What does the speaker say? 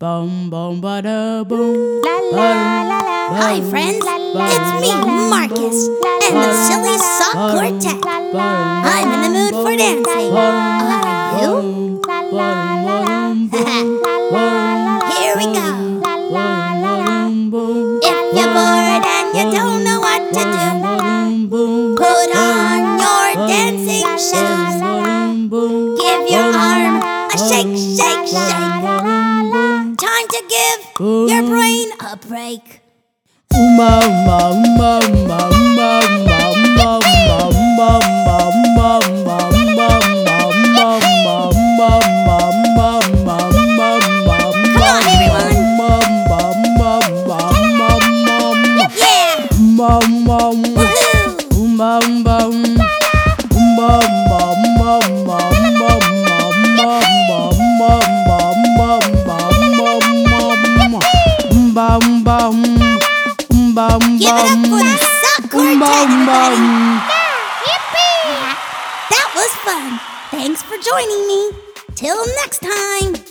Bum bum ba da boom. Hi, friends. It's me, Marcus, and the Silly Sock Quartet. I'm in the mood for dancing. Are you? Here we go. If you're bored and you don't know what to do, put on your dancing shoes. Give your arm a shake, shake, shake. Time to give your brain a break. Uma, uma, uma, uma, uma, uma, uma, uma, uma, uma, uma, uma, uma, uma, Yeah! Woohoo! Give it up for the Sock Quartet, everybody. That was fun. Thanks for joining me. Till next time.